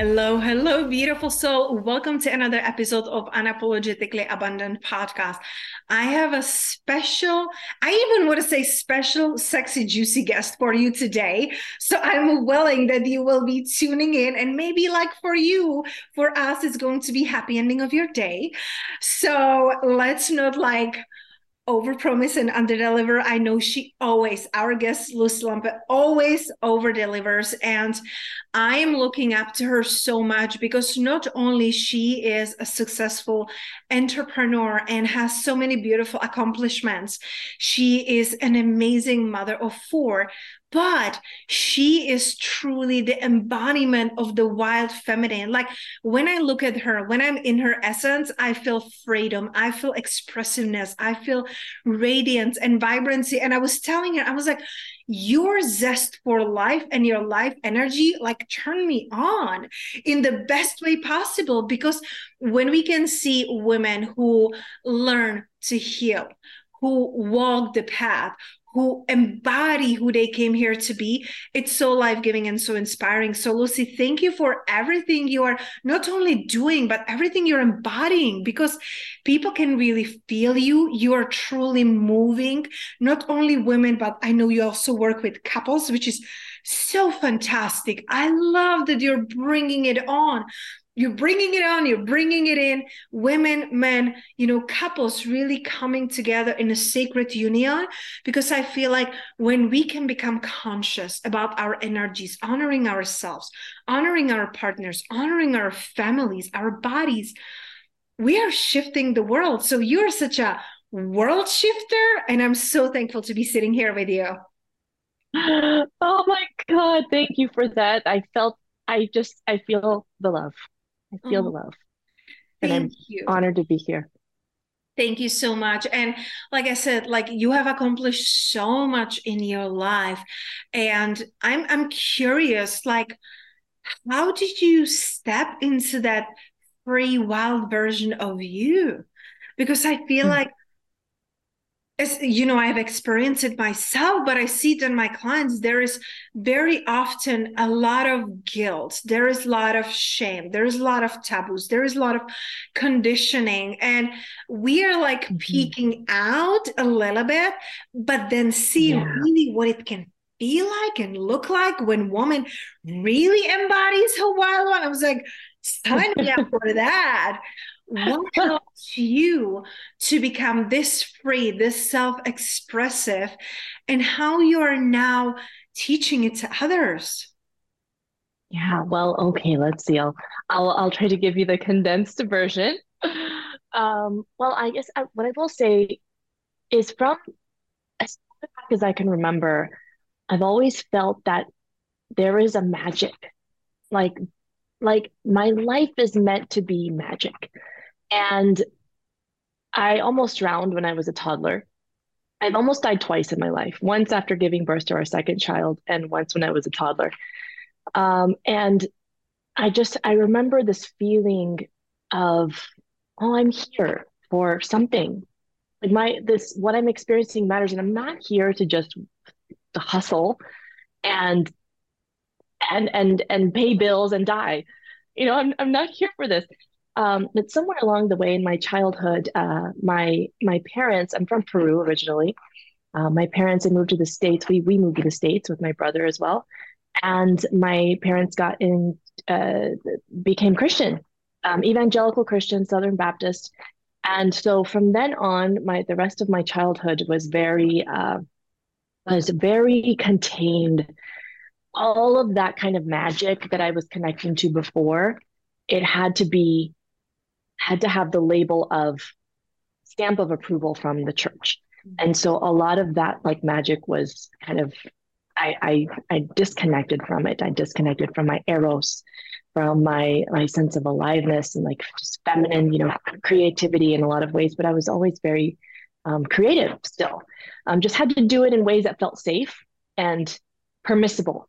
Hello, hello, beautiful soul. Welcome to another episode of Unapologetically Abundant podcast. I have a special, I even want to say special, sexy, juicy guest for you today. So I'm willing that you will be tuning in and maybe like for you, for us, it's going to be happy ending of your day. So let's not like over promise and under deliver. I know she always, our guest Luci Lampe, always over delivers. And I am looking up to her so much because not only she is a successful entrepreneur and has so many beautiful accomplishments, she is an amazing mother of four, but she is truly the embodiment of the wild feminine. Like when I look at her, when I'm in her essence, I feel freedom, I feel expressiveness, I feel radiance and vibrancy. And I was telling her, I was like, your zest for life and your life energy like turn me on in the best way possible because when we can see women who learn to heal who walk the path who embody who they came here to be. It's so life giving and so inspiring. So, Luci, thank you for everything you are not only doing, but everything you're embodying because people can really feel you. You are truly moving, not only women, but I know you also work with couples, which is so fantastic. I love that you're bringing it on you're bringing it on you're bringing it in. Women men you know couples really coming together in a sacred union because i feel like when we can become conscious about our energies honoring ourselves honoring our partners honoring our families our bodies we are shifting the world. So you're such a world shifter and i'm so thankful to be sitting here with you. Oh my god thank you for that. I felt i just i feel the love I feel oh, the love. And I'm you. honored to be here. Thank you so much. And like I said, like you have accomplished so much in your life. And I'm I'm curious, like, how did you step into that free wild version of you? Because I feel mm. like as you know i've experienced it myself but i see it in my clients. There is very often a lot of guilt. There is a lot of shame. There is a lot of taboos. There is a lot of conditioning. And we are like mm-hmm. peeking out a little bit but then see yeah. really what it can feel like and look like when woman really embodies her wild one. I was like sign me up for that what helped you to become this free, this self expressive, and how you are now teaching it to others? Yeah, well, okay, let's see. I'll I'll, I'll try to give you the condensed version. Um, well, I guess I, what I will say is from as far back as I can remember, I've always felt that there is a magic, like like my life is meant to be magic and I almost drowned when I was a toddler. I've almost died twice in my life once after giving birth to our second child, and once when I was a toddler. Um, and I just, I remember this feeling of, oh, I'm here for something. Like my, this, what I'm experiencing matters, and I'm not here to just to hustle and and and and pay bills and die you know i'm, I'm not here for this um, but somewhere along the way in my childhood, uh, my my parents, I'm from Peru originally. Uh, my parents had moved to the states. We we moved to the states with my brother as well, and my parents got in, uh, became Christian, um, evangelical Christian, Southern Baptist. And so from then on, my the rest of my childhood was very uh, was very contained. All of that kind of magic that I was connecting to before, it had to be had to have the label of stamp of approval from the church. Mm-hmm. And so a lot of that like magic was kind of I, I I disconnected from it. I disconnected from my eros, from my my sense of aliveness and like just feminine, you know, creativity in a lot of ways. But I was always very um, creative still. Um, just had to do it in ways that felt safe and permissible.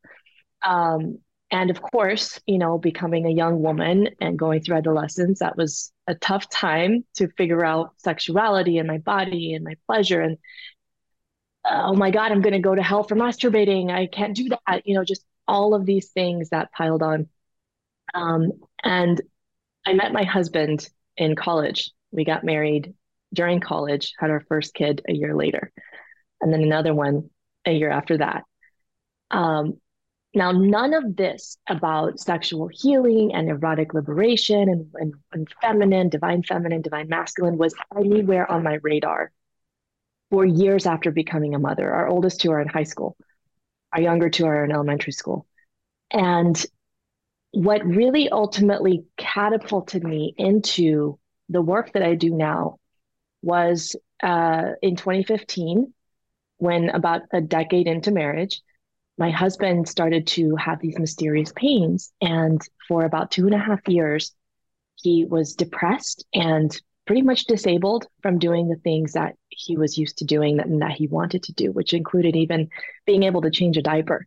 Um, and of course, you know, becoming a young woman and going through adolescence, that was a tough time to figure out sexuality and my body and my pleasure. And oh my God, I'm going to go to hell for masturbating. I can't do that. You know, just all of these things that piled on. Um, and I met my husband in college. We got married during college, had our first kid a year later, and then another one a year after that. Um, now, none of this about sexual healing and erotic liberation and, and, and feminine, divine feminine, divine masculine was anywhere on my radar for years after becoming a mother. Our oldest two are in high school, our younger two are in elementary school. And what really ultimately catapulted me into the work that I do now was uh, in 2015, when about a decade into marriage, my husband started to have these mysterious pains. And for about two and a half years, he was depressed and pretty much disabled from doing the things that he was used to doing and that he wanted to do, which included even being able to change a diaper.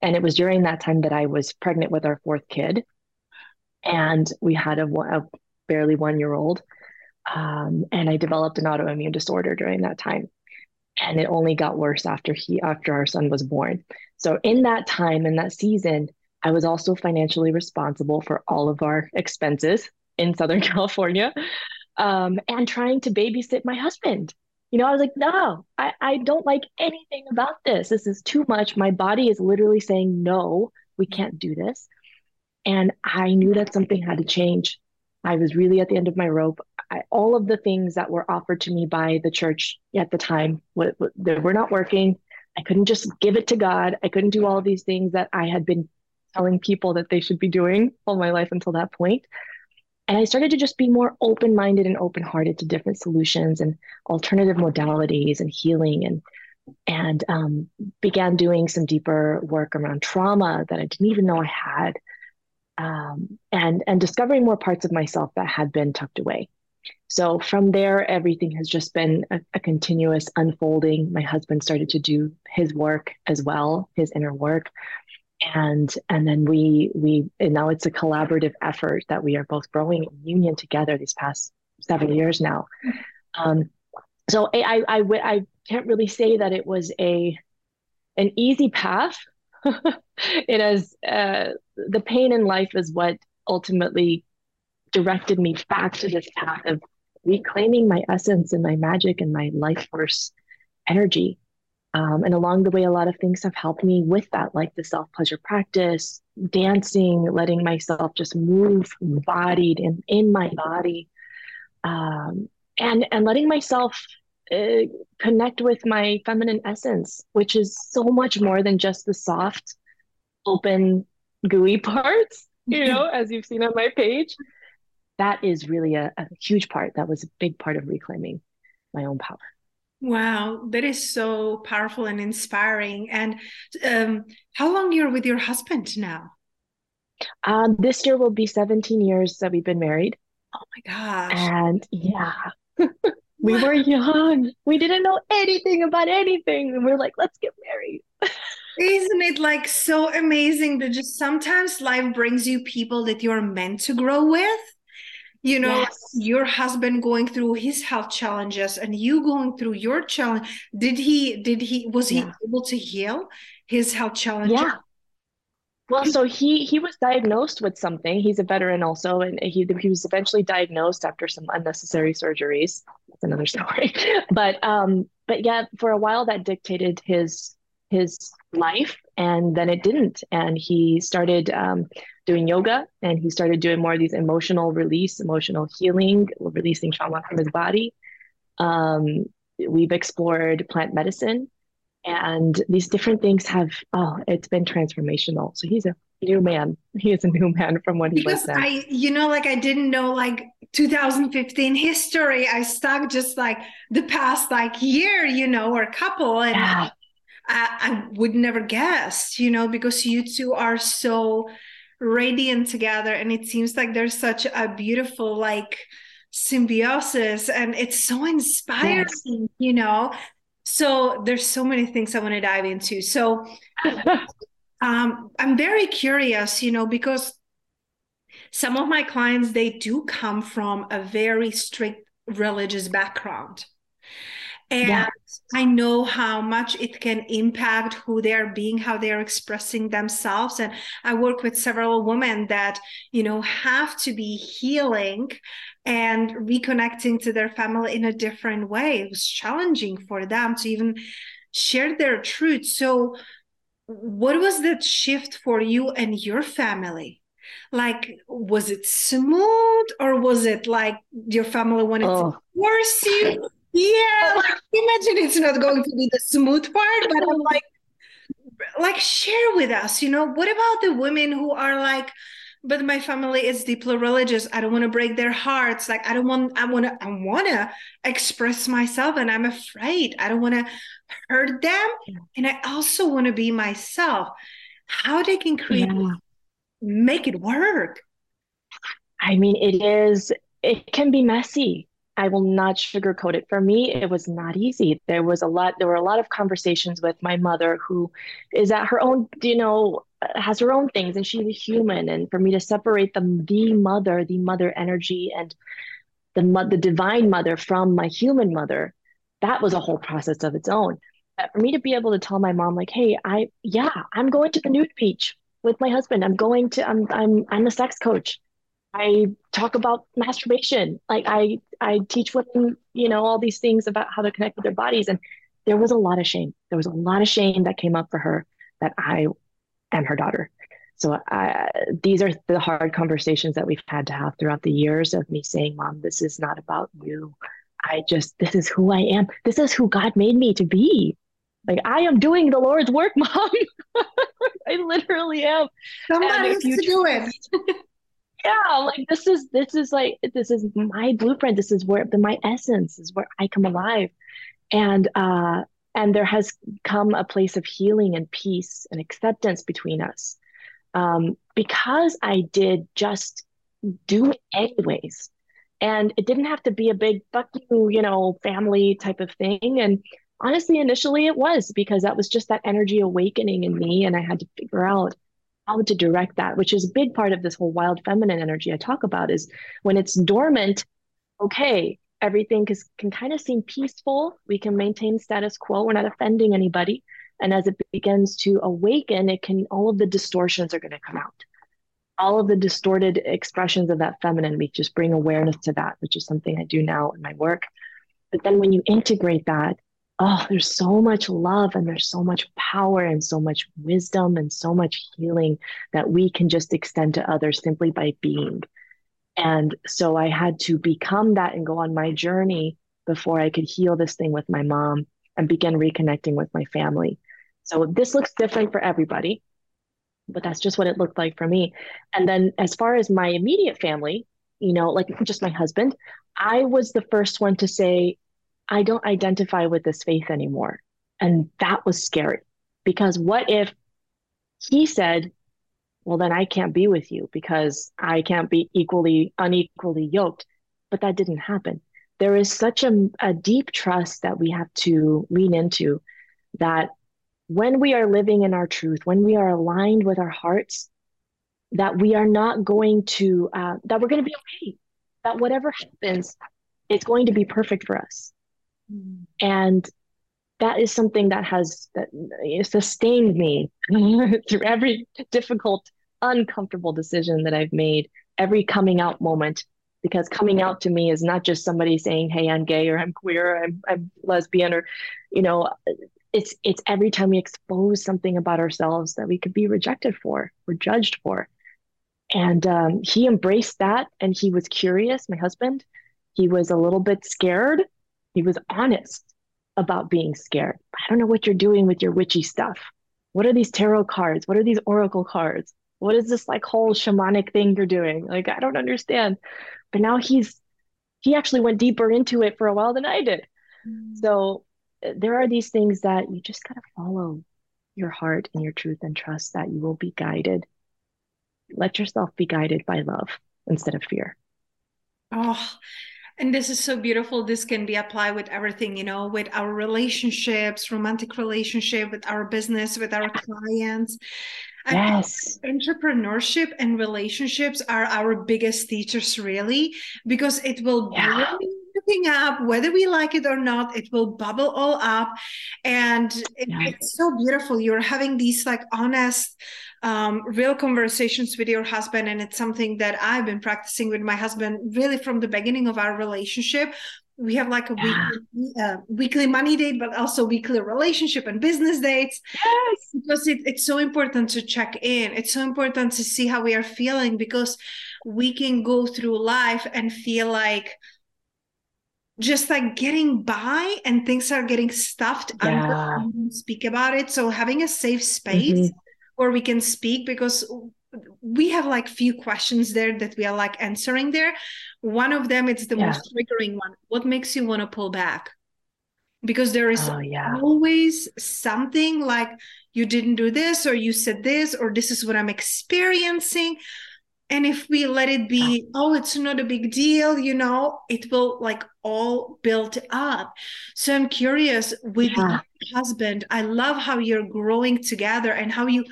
And it was during that time that I was pregnant with our fourth kid. And we had a, a barely one year old. Um, and I developed an autoimmune disorder during that time. And it only got worse after he after our son was born. So in that time, in that season, I was also financially responsible for all of our expenses in Southern California um, and trying to babysit my husband. You know, I was like, no, I, I don't like anything about this. This is too much. My body is literally saying, no, we can't do this. And I knew that something had to change. I was really at the end of my rope. I, all of the things that were offered to me by the church at the time w- w- they were not working. I couldn't just give it to God. I couldn't do all these things that I had been telling people that they should be doing all my life until that point. And I started to just be more open minded and open hearted to different solutions and alternative modalities and healing and and um, began doing some deeper work around trauma that I didn't even know I had, um, and and discovering more parts of myself that had been tucked away. So from there, everything has just been a, a continuous unfolding. My husband started to do his work as well, his inner work. And and then we we and now it's a collaborative effort that we are both growing in union together these past seven years now. Um, so I, I i i can't really say that it was a an easy path. It is uh, the pain in life is what ultimately directed me back to this path of reclaiming my essence and my magic and my life force energy um, and along the way, a lot of things have helped me with that, like the self pleasure practice, dancing, letting myself just move bodied and in my body, um, and and letting myself uh, connect with my feminine essence, which is so much more than just the soft, open, gooey parts. You know, as you've seen on my page, that is really a, a huge part. That was a big part of reclaiming my own power. Wow, that is so powerful and inspiring. And um, how long you're with your husband now? Um, this year will be 17 years that we've been married. Oh my gosh. And yeah, we were young. We didn't know anything about anything. And we are like, let's get married. Isn't it like so amazing that just sometimes life brings you people that you're meant to grow with? You know yes. your husband going through his health challenges and you going through your challenge did he did he was he able to heal his health challenges yeah. Well so he he was diagnosed with something. He's a veteran also and he he was eventually diagnosed after some unnecessary surgeries. That's another story. But um but yeah for a while that dictated his his life and then it didn't. And he started um, doing yoga and he started doing more of these emotional release, emotional healing, releasing trauma from his body. Um, we've explored plant medicine and these different things have, oh, it's been transformational. So he's a new man. He is a new man from what he because was then. I, you know, like I didn't know like 2015 history. I stuck just like the past like year, you know, or couple. And yeah. I, I would never guess, you know, because you two are so radiant together. And it seems like there's such a beautiful like symbiosis and it's so inspiring, yes. you know. So there's so many things I want to dive into. So um, I'm very curious, you know, because some of my clients they do come from a very strict religious background and yeah. i know how much it can impact who they're being how they're expressing themselves. And i work with several women that you know have to be healing and reconnecting to their family in a different way. It was challenging for them to even share their truth. So what was that shift for you and your family? Like was it smooth or was it like your family wanted oh. to force you yeah like imagine it's not going to be the smooth part but i'm like like share with us you know what about the women who are like but my family is deeply religious. I don't want to break their hearts. Like i don't want i want to i want to express myself and i'm afraid. I don't want to hurt them and i also want to be myself. How they can create yeah. make it work. I mean it is it can be messy I will not sugarcoat it. For me, it was not easy. There was a lot, there were a lot of conversations with my mother who is at her own, you know, has her own things and she's a human. And for me to separate the, the mother, the mother energy and the, the divine mother from my human mother, that was a whole process of its own. But for me to be able to tell my mom, like, hey, I, yeah, I'm going to the nude beach with my husband. I'm going to, I'm, I'm, I'm a sex coach. I talk about masturbation. Like I I teach women, you know, all these things about how to connect with their bodies. And there was a lot of shame. There was a lot of shame that came up for her that I am her daughter. So I, these are the hard conversations that we've had to have throughout the years of me saying, Mom, this is not about you. I just, this is who I am. This is who God made me to be. Like I am doing the Lord's work, Mom. I literally am. Somebody has to do it. yeah like this is this is like this is my blueprint. This is where my essence is where i come alive. And uh and there has come a place of healing and peace and acceptance between us. Um because i did just do it anyways. And it didn't have to be a big fuck you you know family type of thing. And honestly initially it was because that was just that energy awakening in me and i had to figure out how to direct that, which is a big part of this whole wild feminine energy I talk about is when it's dormant, okay, everything is, can kind of seem peaceful. We can maintain status quo. We're not offending anybody. And as it begins to awaken, it can, all of the distortions are going to come out. All of the distorted expressions of that feminine, we just bring awareness to that, which is something I do now in my work. But then when you integrate that oh, there's so much love and there's so much power and so much wisdom and so much healing that we can just extend to others simply by being. And so I had to become that and go on my journey before I could heal this thing with my mom and begin reconnecting with my family. So this looks different for everybody, but that's just what it looked like for me. And then as far as my immediate family, you know, like just my husband, I was the first one to say, I don't identify with this faith anymore. And that was scary because what if he said, well, then I can't be with you because I can't be equally, unequally yoked. But that didn't happen. There is such a, a deep trust that we have to lean into that when we are living in our truth, when we are aligned with our hearts, that we are not going to, uh, that we're going to be okay, that whatever happens, it's going to be perfect for us. And that is something that has that sustained me through every difficult, uncomfortable decision that I've made, every coming out moment. Because coming out to me is not just somebody saying, "Hey, I'm gay," or "I'm queer," or "I'm, I'm lesbian," or, you know, it's it's every time we expose something about ourselves that we could be rejected for or judged for and um, he embraced that and he was curious my husband he was a little bit scared he was honest about being scared. I don't know what you're doing with your witchy stuff. What are these tarot cards? What are these oracle cards? What is this like whole shamanic thing you're doing? Like i don't understand. But now he's he actually went deeper into it for a while than i did. Mm. so there are these things that you just got to follow your heart and your truth and trust that you will be guided. Let yourself be guided by love instead of fear. Oh, and this is so beautiful. This can be applied with everything, you know, with our relationships, romantic relationship, with our business, with our clients. Yes. entrepreneurship and relationships are our biggest teachers, really, because it will yeah. bring everything up, whether we like it or not. It will bubble all up, and it, it's so beautiful. You're having these like honest, um, real conversations with your husband, and it's something that I've been practicing with my husband really from the beginning of our relationship we have like a yeah. weekly, uh, weekly money date but also weekly relationship and business dates yes because it, it's so important to check in it's so important to see how we are feeling because we can go through life and feel like just like getting by and things are getting stuffed yeah. under speak about it so having a safe space mm-hmm. Where we can speak because we have like few questions there that we are like answering there one of them it's the yeah. most triggering one what makes you want to pull back because there is oh, yeah. always something like you didn't do this or you said this or this is what i'm experiencing and if we let it be oh it's not a big deal you know it will like all build up. So i'm curious with yeah. your husband i love how you're growing together and how you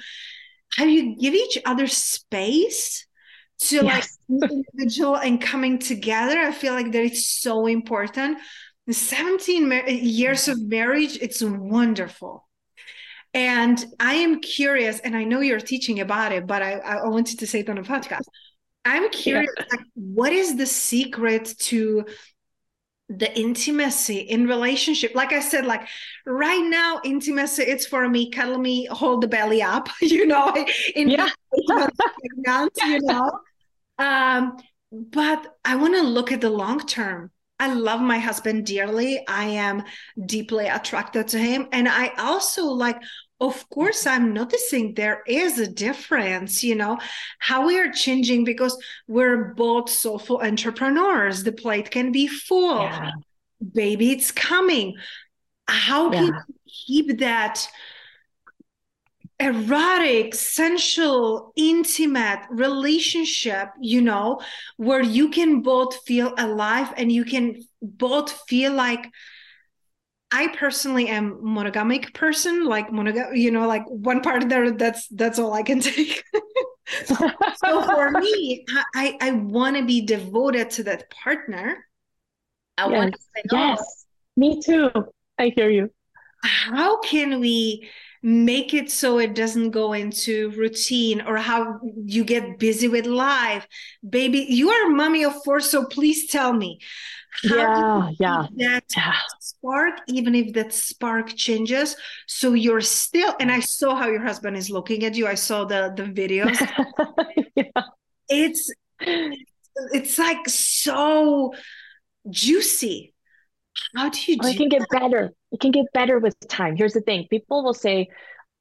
how you give each other space to yes. like individual and coming together. I feel like that is so important. 17 mar- years of marriage it's wonderful and I am curious, and I know you're teaching about it, but I, I wanted to say it on a podcast. I'm curious, yeah. like, what is the secret to the intimacy in relationship like i said like right now intimacy it's for me cuddle me hold the belly up you know in yeah. you know um but i want to look at the long term I love my husband dearly. I am deeply attracted to him. And I also like, of course, I'm noticing there is a difference, you know, how we are changing because we're both soulful entrepreneurs. The plate can be full. Yeah. Baby, it's coming. How can yeah. keep that? erotic, sensual, intimate relationship, you know, where you can both feel alive and you can both feel like I personally am monogamic person, like monogam, you know, like one part there. That's that's all I can take. so for me, I I want to be devoted to that partner. I yes. want to say, oh, yes, me too. I hear you. How can we make it so it doesn't go into routine or how you get busy with life baby you are a mommy of four so please tell me yeah yeah that yeah. spark even if that spark changes so you're still and i saw how your husband is looking at you i saw the the videos yeah. it's it's like so juicy how do you oh, do it can that? get better it can get better with time here's the thing people will say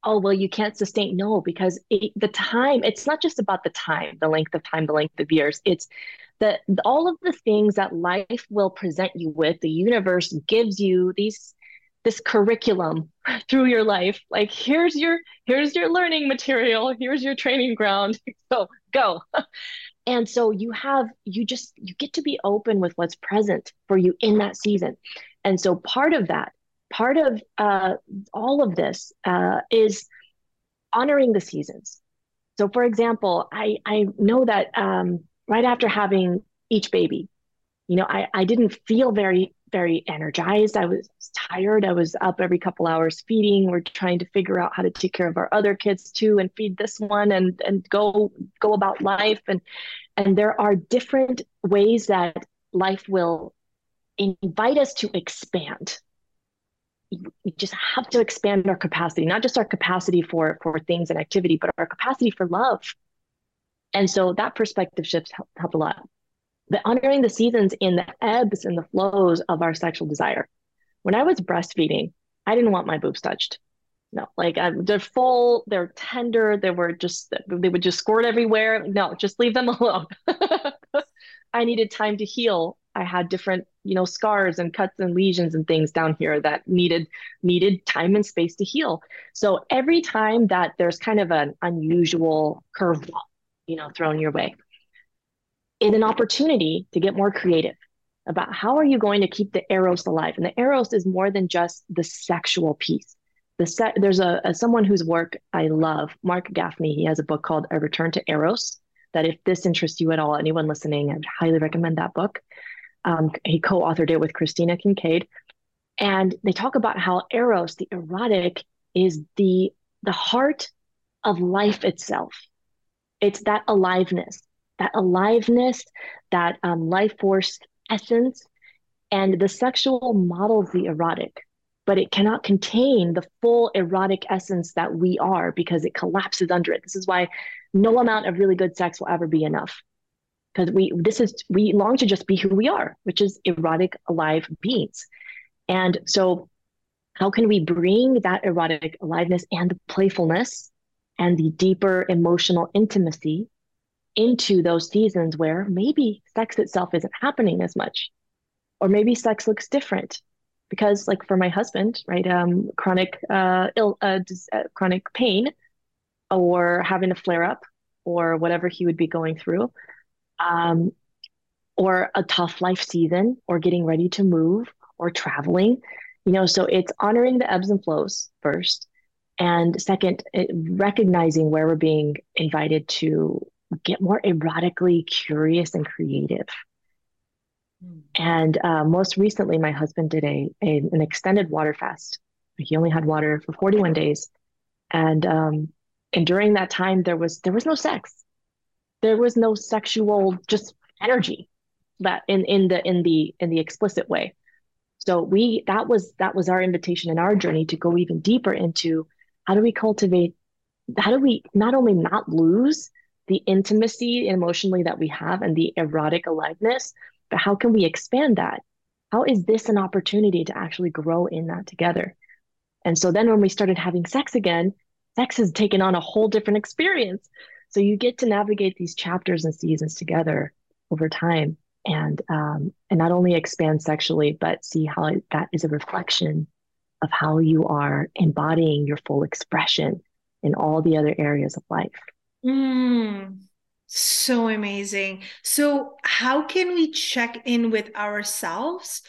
oh well you can't sustain no because it, the time it's not just about the time the length of time the length of years. It's that all of the things that life will present you with the universe gives you these this curriculum through your life. Like here's your here's your learning material. Here's your training ground. So go. And so you have you just you get to be open with what's present for you in that season. And so part of that part of uh, all of this uh, is honoring the seasons. So for example i i know that um, right after having each baby you know i i didn't feel very very energized. I was tired. I was up every couple hours feeding. We're trying to figure out how to take care of our other kids too and feed this one and and go go about life. And and there are different ways that life will invite us to expand we just have to expand our capacity, not just our capacity for for things and activity, but our capacity for love. And so that perspective shifts help, help a lot. But honoring the seasons in the ebbs and the flows of our sexual desire. When I was breastfeeding, I didn't want my boobs touched. No, like uh, they're full, they're tender, they were just, they would just squirt everywhere. No, just leave them alone. I needed time to heal. I had different, you know, scars and cuts and lesions and things down here that needed needed time and space to heal. So every time that there's kind of an unusual curveball, you know, thrown your way, it's an opportunity to get more creative about how are you going to keep the eros alive. And the eros is more than just the sexual piece. The set there's a, a someone whose work I love, Marc Gafni. He has a book called A Return to Eros that if this interests you at all, anyone listening, I'd highly recommend that book. Um, he co-authored it with Kristina Kincaid, and they talk about how eros, the erotic, is the the heart of life itself. It's that aliveness, that aliveness, that um, life force essence, and the sexual models the erotic but it cannot contain the full erotic essence that we are because it collapses under it. This is why no amount of really good sex will ever be enough. Because we this is we long to just be who we are, which is erotic alive beings. And so how can we bring that erotic aliveness and the playfulness and the deeper emotional intimacy into those seasons where maybe sex itself isn't happening as much or maybe sex looks different because like for my husband right um chronic uh ill uh, uh, chronic pain or having a flare up or whatever he would be going through um or a tough life season or getting ready to move or traveling you know so it's honoring the ebbs and flows first and second it, recognizing where we're being invited to get more erotically curious and creative. And uh, most recently, my husband did a, a, an extended water fast. He only had water for 41 days, and um, and during that time, there was there was no sex, there was no sexual just energy, that in in the in the in the explicit way. So we that was that was our invitation in our journey to go even deeper into how do we cultivate, how do we not only not lose the intimacy emotionally that we have and the erotic aliveness, but how can we expand that? How is this an opportunity to actually grow in that together? And so then when we started having sex again, sex has taken on a whole different experience. So you get to navigate these chapters and seasons together over time and um, and not only expand sexually, but see how that is a reflection of how you are embodying your full expression in all the other areas of life. Mm, so amazing. So, how can we check in with ourselves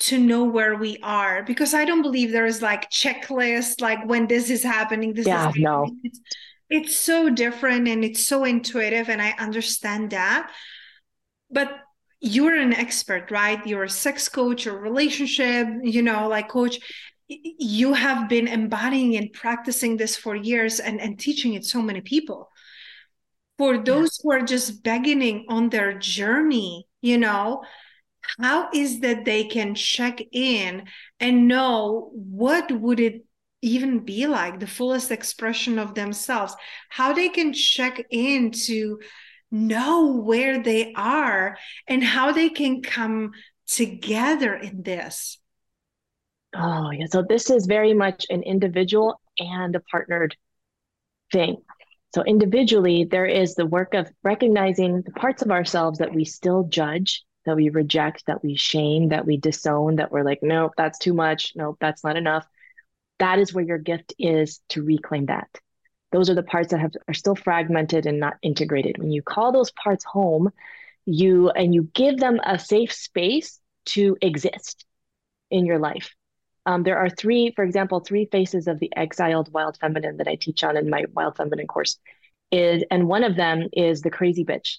to know where we are? Because I don't believe there is like checklist, like when this is happening, this yeah, is happening. no. It's, it's so different and it's so intuitive, and I understand that. But you're an expert, right? You're a sex coach or relationship, you know, like coach. You have been embodying and practicing this for years and, and teaching it so many people for those who are just beginning on their journey, you know, how is that they can check in and know what would it even be like the fullest expression of themselves? How they can check in to know where they are and how they can come together in this. Oh yeah. So this is very much an individual and a partnered thing so, individually, there is the work of recognizing the parts of ourselves that we still judge, that we reject, that we shame, that we disown, that we're like, nope, that's too much. Nope, that's not enough. That is where your gift is to reclaim that. Those are the parts that have, are still fragmented and not integrated. When you call those parts home, you and you give them a safe space to exist in your life. Um, there are three, for example, three faces of the exiled wild feminine that I teach on in my wild feminine course. Is and one of them is the crazy bitch.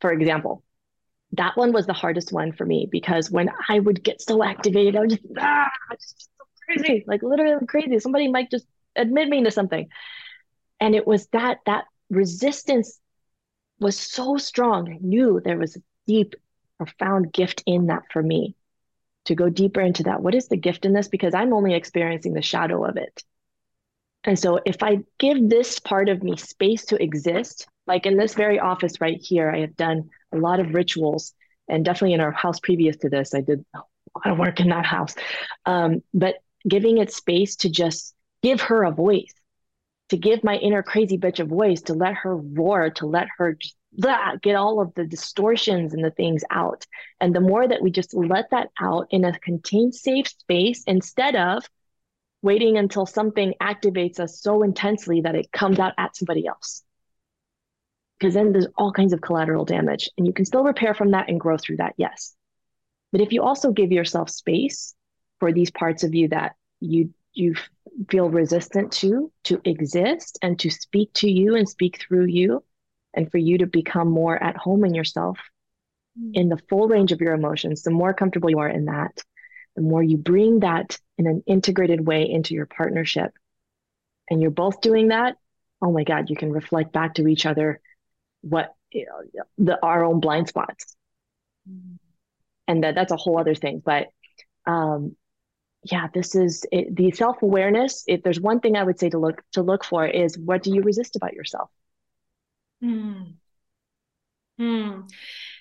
For example, that one was the hardest one for me because when I would get so activated, I would just ah, just so crazy, like literally crazy. Somebody might just admit me to something, and it was that that resistance was so strong. I knew there was a deep, profound gift in that for me to go deeper into that. What is the gift in this? Because I'm only experiencing the shadow of it. And so if I give this part of me space to exist, like in this very office right here, I have done a lot of rituals and definitely in our house previous to this, I did a lot of work in that house. Um, but giving it space to just give her a voice, to give my inner crazy bitch a voice, to let her roar, to let her just blah, get all of the distortions and the things out. And the more that we just let that out in a contained, safe space instead of waiting until something activates us so intensely that it comes out at somebody else. Because then there's all kinds of collateral damage. And you can still repair from that and grow through that, yes. But if you also give yourself space for these parts of you that you you feel resistant to to exist and to speak to you and speak through you and for you to become more at home in yourself mm. in the full range of your emotions the more comfortable you are in that the more you bring that in an integrated way into your partnership and you're both doing that oh my god you can reflect back to each other what you know, the our own blind spots mm. and that that's a whole other thing but um yeah this is it, the self-awareness if there's one thing i would say to look to look for is what do you resist about yourself Hmm. Hmm.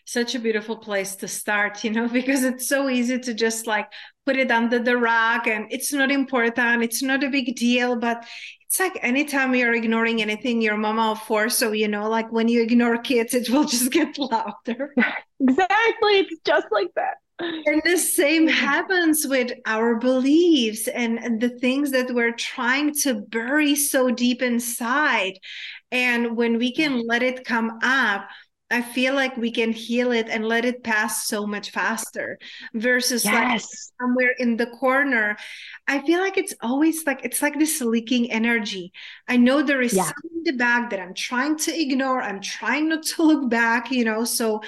Such a beautiful place to start, you know, because it's so easy to just like put it under the rug and it's not important, it's not a big deal. But it's like anytime you're ignoring anything, your mama will force. So, you know, like when you ignore kids, it will just get louder. exactly. It's just like that. And the same happens with our beliefs and, and the things that we're trying to bury so deep inside. And when we can let it come up, I feel like we can heal it and let it pass so much faster versus yes. like somewhere in the corner. I feel like it's always like it's like this leaking energy. I know there is yeah. something in the back that I'm trying to ignore. I'm trying not to look back, you know. So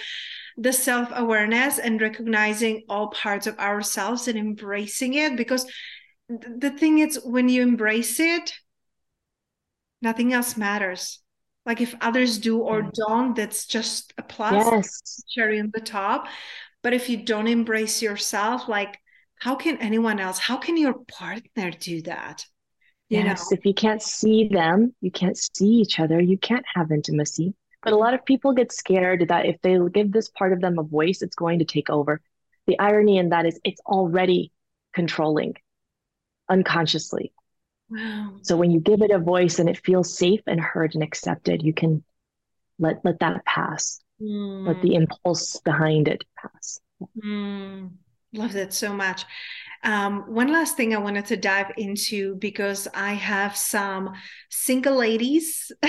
the self-awareness and recognizing all parts of ourselves and embracing it because the thing is when you embrace it nothing else matters. Like if others do or mm. don't that's just a plus yes. cherry on the top. But if you don't embrace yourself like how can anyone else how can your partner do that? You yes know? if you can't see them you can't see each other you can't have intimacy. But a lot of people get scared that if they give this part of them a voice it's going to take over. The irony in that is it's already controlling unconsciously Wow. So when you give it a voice and it feels safe and heard and accepted, you can let let that pass. Mm. Let the impulse behind it pass. Mm. Love that so much. Um, one last thing I wanted to dive into because I have some single ladies.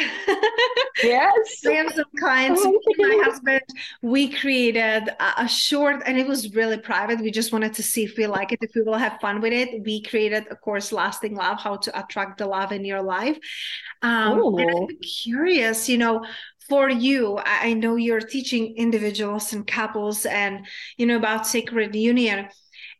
Yes. I have some clients. Oh, my husband, we created a, a, short, and it was really private. We just wanted to see if we like it, if we will have fun with it. We created a course, Lasting Love, how to attract the love in your life. Um, and I'm curious, you know, for you i know you're teaching individuals and couples and you know about sacred union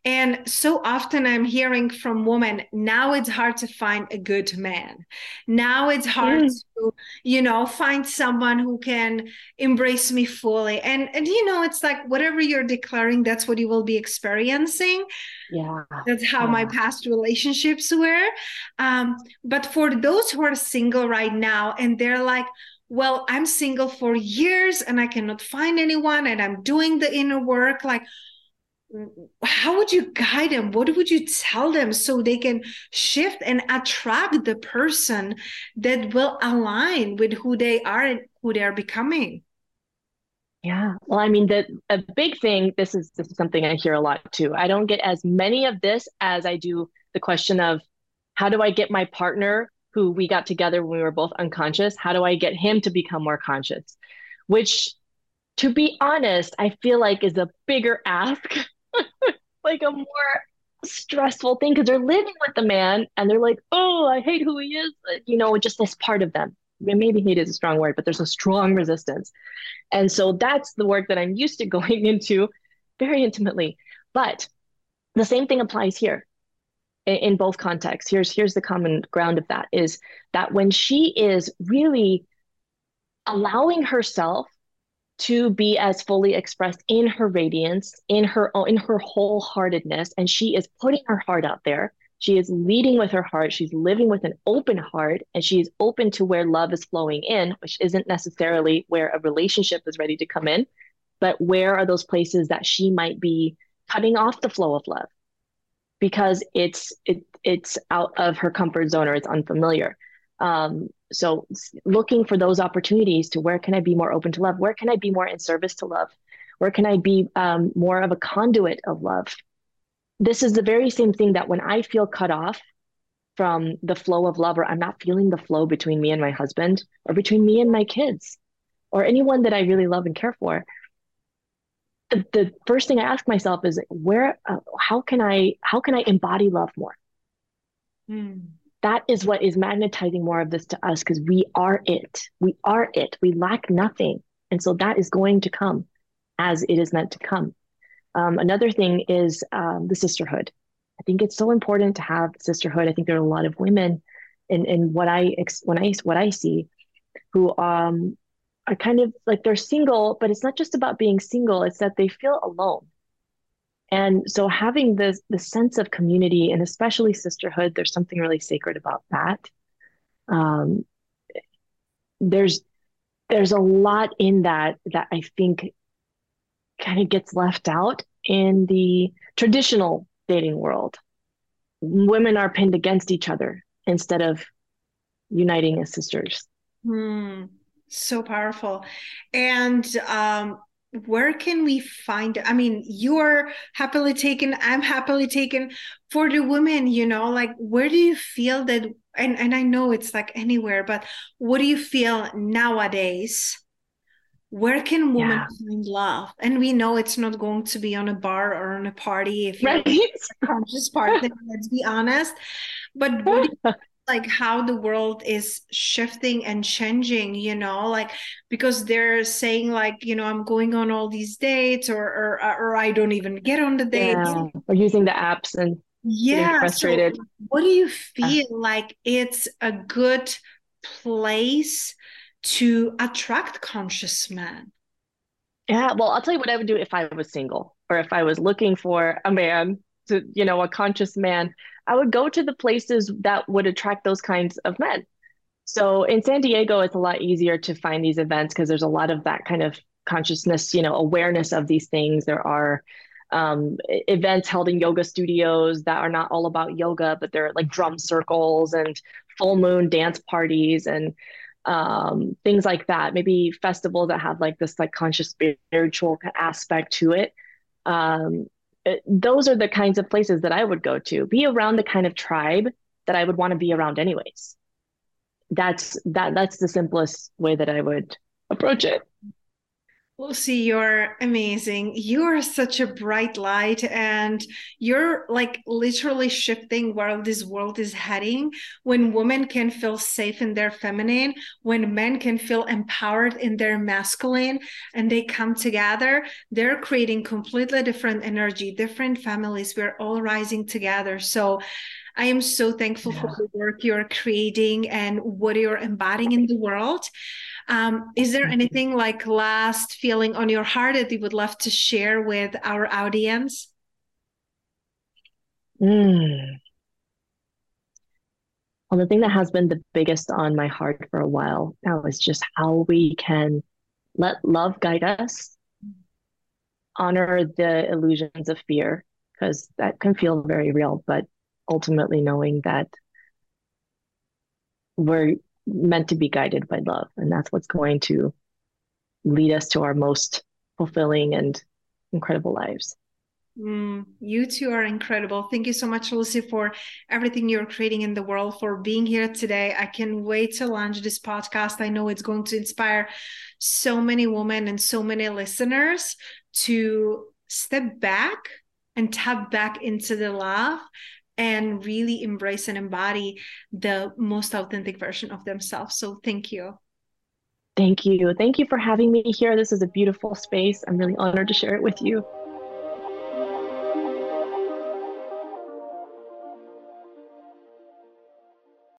and so often I'm hearing from women, now it's hard to find a good man. Now it's hard mm. to, you know, find someone who can embrace me fully. And and you know, it's like whatever you're declaring, that's what you will be experiencing. Yeah. That's how yeah. my past relationships were. Um, but for those who are single right now and they're like, well, I'm single for years and I cannot find anyone and I'm doing the inner work, like how would you guide them? What would you tell them so they can shift and attract the person that will align with who they are and who they are becoming? Yeah. Well i mean the a big thing this is this is something i hear a lot too. I don't get as many of this as i do the question of how do i get my partner who we got together when we were both unconscious how do i get him to become more conscious which to be honest i feel like is a bigger ask like a more stressful thing because they're living with the man and they're like, oh, I hate who he is. Uh, you know, just this part of them. Maybe hate is a strong word, but there's a strong resistance. And so that's the work that I'm used to going into very intimately. But the same thing applies here in, both contexts. Here's here's the common ground of that is that when she is really allowing herself to be as fully expressed in her radiance, in her in her wholeheartedness, and she is putting her heart out there. She is leading with her heart. She's living with an open heart, and she's open to where love is flowing in, which isn't necessarily where a relationship is ready to come in, but where are those places that she might be cutting off the flow of love because it's it it's out of her comfort zone or it's unfamiliar. Um, so looking for those opportunities to where can I be more open to love? Where can I be more in service to love? Where can I be um, more of a conduit of love? This is the very same thing that when I feel cut off from the flow of love, or I'm not feeling the flow between me and my husband, or between me and my kids, or anyone that I really love and care for, the, the first thing I ask myself is where, uh, how can I, how can I embody love more? Mm that is what is magnetizing more of this to us because we are it. We are it. We lack nothing. And so that is going to come as it is meant to come. Um, another thing is um, the sisterhood. I think it's so important to have sisterhood. I think there are a lot of women in, in what I when I what I see who um, are kind of like they're single, but it's not just about being single. It's that they feel alone. And so having this the sense of community and especially sisterhood, there's something really sacred about that. Um, there's there's a lot in that that I think kind of gets left out in the traditional dating world. Women are pinned against each other instead of uniting as sisters. Hmm. So powerful. And um, where can we find i mean you're happily taken i'm happily taken for the women you know like where do you feel that and, and i know it's like anywhere but what do you feel nowadays where can women yeah. find love and we know it's not going to be on a bar or on a party if you're right. a conscious partner let's be honest but what do you like how the world is shifting and changing you know like because they're saying like you know i'm going on all these dates or or, or i don't even get on the dates. yeah. or using the apps and yeah frustrated. so what do you feel uh, like it's a good place to attract conscious men? Yeah well i'll tell you what i would do if i was single or if i was looking for a man to you know a conscious man I would go to the places that would attract those kinds of men. So in San Diego, it's a lot easier to find these events because there's a lot of that kind of consciousness, you know, awareness of these things. There are um, events held in yoga studios that are not all about yoga, but they're like drum circles and full moon dance parties and um, things like that. Maybe festivals that have like this like conscious spiritual aspect to it. Um, uh, those are the kinds of places that I would go to. Be around the kind of tribe that I would want to be around anyways. That's that that's the simplest way that I would approach it. Luci, you're amazing. You are such a bright light, and you're like literally shifting where this world is heading. When women can feel safe in their feminine, when men can feel empowered in their masculine, and they come together, they're creating completely different energy, different families. We're all rising together. So, I am so thankful yeah. for the work you're creating and what you're embodying in the world. Um, is there anything like last feeling on your heart that you would love to share with our audience? Mm. Well, the thing that has been the biggest on my heart for a while now is just how we can let love guide us, honor the illusions of fear, because that can feel very real, but ultimately knowing that we're meant to be guided by love. And that's what's going to lead us to our most fulfilling and incredible lives. Mm, you two are incredible. Thank you so much, Luci, for everything you're creating in the world, for being here today. I can wait to launch this podcast. I know it's going to inspire so many women and so many listeners to step back and tap back into the love and really embrace and embody the most authentic version of themselves. So thank you. Thank you. Thank you for having me here. This is a beautiful space. I'm really honored to share it with you.